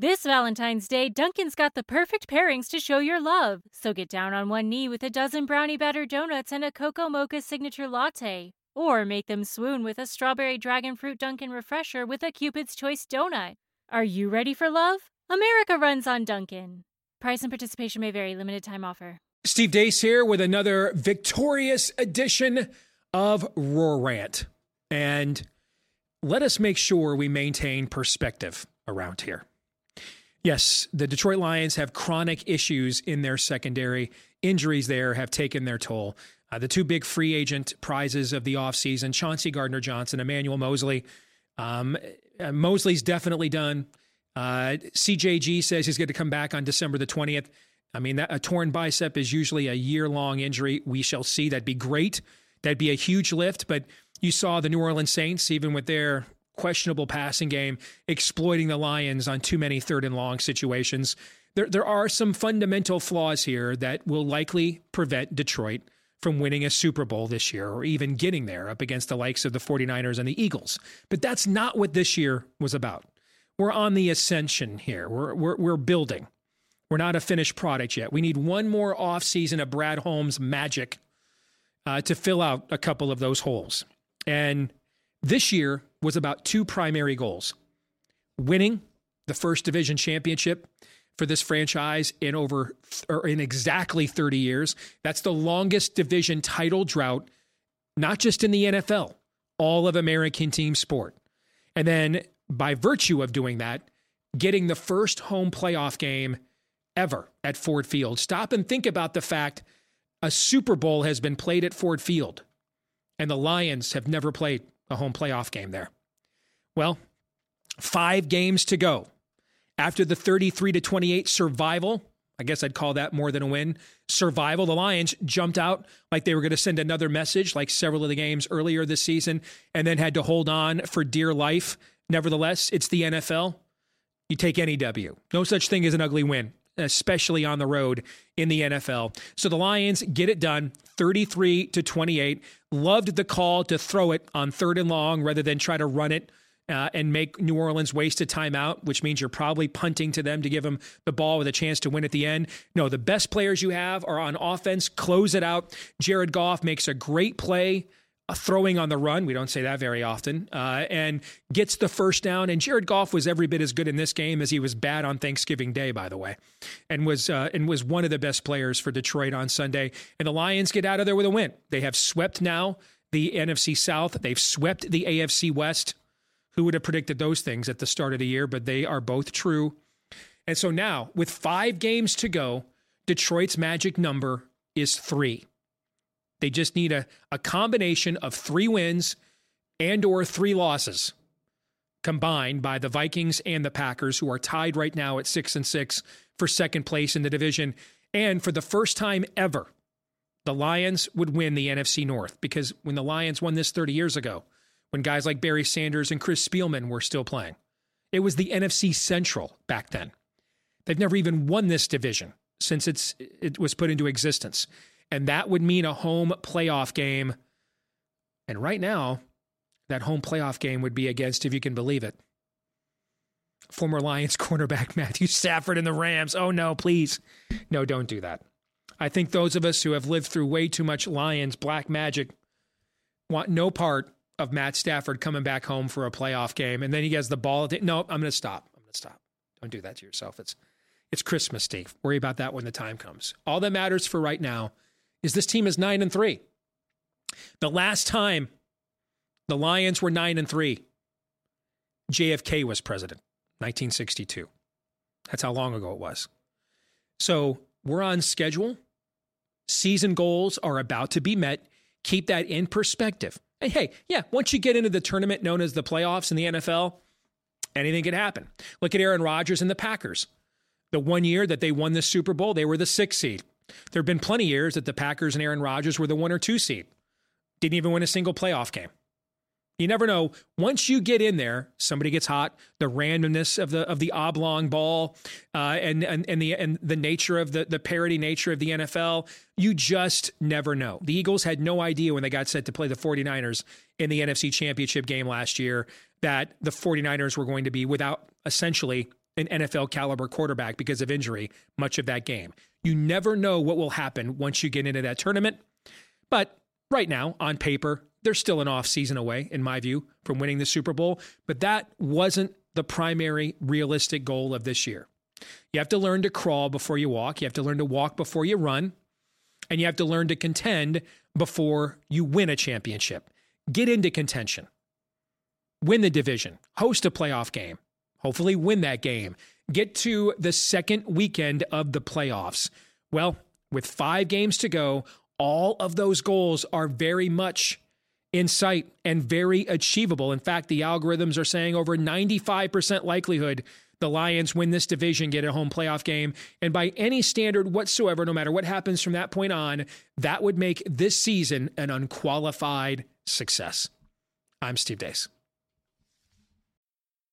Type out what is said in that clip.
This Valentine's Day, Dunkin's got the perfect pairings to show your love. So get down on one knee with a dozen brownie batter donuts and a cocoa mocha signature latte. Or make them swoon with a strawberry dragon fruit Dunkin' refresher with a Cupid's Choice donut. Are you ready for love? America runs on Dunkin'. Price and participation may vary. Limited time offer. Steve Deace here with another victorious edition of Roar Rant. And let us make sure we maintain perspective around here. Yes, the Detroit Lions have chronic issues in their secondary. Injuries there have taken their toll. Uh, the two big free agent prizes of the offseason Chauncey Gardner Johnson, Emmanuel Moseley. Um, uh, Moseley's definitely done. Uh, CJG says he's going to come back on December the 20th. I mean, that, a torn bicep is usually a year long injury. We shall see. That'd be great. That'd be a huge lift. But you saw the New Orleans Saints, even with their questionable passing game, exploiting the Lions on too many third and long situations. There, there are some fundamental flaws here that will likely prevent Detroit from winning a Super Bowl this year or even getting there up against the likes of the 49ers and the Eagles. But that's not what this year was about. We're on the ascension here. We're, we're, we're building. We're not a finished product yet. We need one more offseason of Brad Holmes magic uh, to fill out a couple of those holes. And this year was about two primary goals winning the first division championship for this franchise in over or in exactly 30 years. That's the longest division title drought, not just in the NFL, all of American team sport. And then by virtue of doing that, getting the first home playoff game ever at Ford Field. Stop and think about the fact a Super Bowl has been played at Ford Field and the Lions have never played a home playoff game there. Well, five games to go. After the 33 to 28 survival, I guess I'd call that more than a win. Survival. The Lions jumped out like they were going to send another message, like several of the games earlier this season, and then had to hold on for dear life. Nevertheless, it's the NFL. You take any W. No such thing as an ugly win, especially on the road in the NFL. So the Lions get it done 33 to 28. Loved the call to throw it on third and long rather than try to run it uh, and make New Orleans waste a timeout, which means you're probably punting to them to give them the ball with a chance to win at the end. No, the best players you have are on offense. Close it out. Jared Goff makes a great play. Throwing on the run, we don't say that very often, uh, and gets the first down. And Jared Goff was every bit as good in this game as he was bad on Thanksgiving Day, by the way, and was uh, and was one of the best players for Detroit on Sunday. And the Lions get out of there with a win. They have swept now the NFC South. They've swept the AFC West. Who would have predicted those things at the start of the year? But they are both true. And so now, with five games to go, Detroit's magic number is three. They just need a, a combination of three wins and or three losses combined by the Vikings and the Packers, who are tied right now at six and six for second place in the division. And for the first time ever, the Lions would win the NFC North because when the Lions won this 30 years ago, when guys like Barry Sanders and Chris Spielman were still playing. It was the NFC Central back then. They've never even won this division since it's it was put into existence. And that would mean a home playoff game. And right now, that home playoff game would be against, if you can believe it, former Lions cornerback Matthew Stafford and the Rams. Oh no, please. No, don't do that. I think those of us who have lived through way too much Lions black magic want no part of Matt Stafford coming back home for a playoff game, and then he gets the ball. No, I'm going to stop. I'm going to stop. Don't do that to yourself. It's it's Christmas, Steve. Worry about that when the time comes. All that matters for right now is this team is nine and three. The last time the Lions were nine and three, JFK was president, 1962. That's how long ago it was. So we're on schedule. Season goals are about to be met. Keep that in perspective. And hey, yeah, once you get into the tournament known as the playoffs in the NFL, anything can happen. Look at Aaron Rodgers and the Packers. The one year that they won the Super Bowl, they were the sixth seed. There have been plenty of years that the Packers and Aaron Rodgers were the one or two seed. Didn't even win a single playoff game. You never know. Once you get in there, somebody gets hot. The randomness of the of the oblong ball, uh, and and and the and the nature of the the parody nature of the NFL, you just never know. The Eagles had no idea when they got set to play the 49ers in the NFC Championship game last year that the 49ers were going to be without essentially an NFL caliber quarterback because of injury much of that game. You never know what will happen once you get into that tournament. But right now, on paper, they're still an off season away, in my view, from winning the Super Bowl. But that wasn't the primary realistic goal of this year. You have to learn to crawl before you walk. You have to learn to walk before you run. And you have to learn to contend before you win a championship. Get into contention, win the division, host a playoff game, hopefully win that game, get to the second weekend of the playoffs. Well, with five games to go, all of those goals are very much in sight and very achievable. In fact, the algorithms are saying over 95% likelihood the Lions win this division, get a home playoff game. And by any standard whatsoever, no matter what happens from that point on, that would make this season an unqualified success. I'm Steve Deace.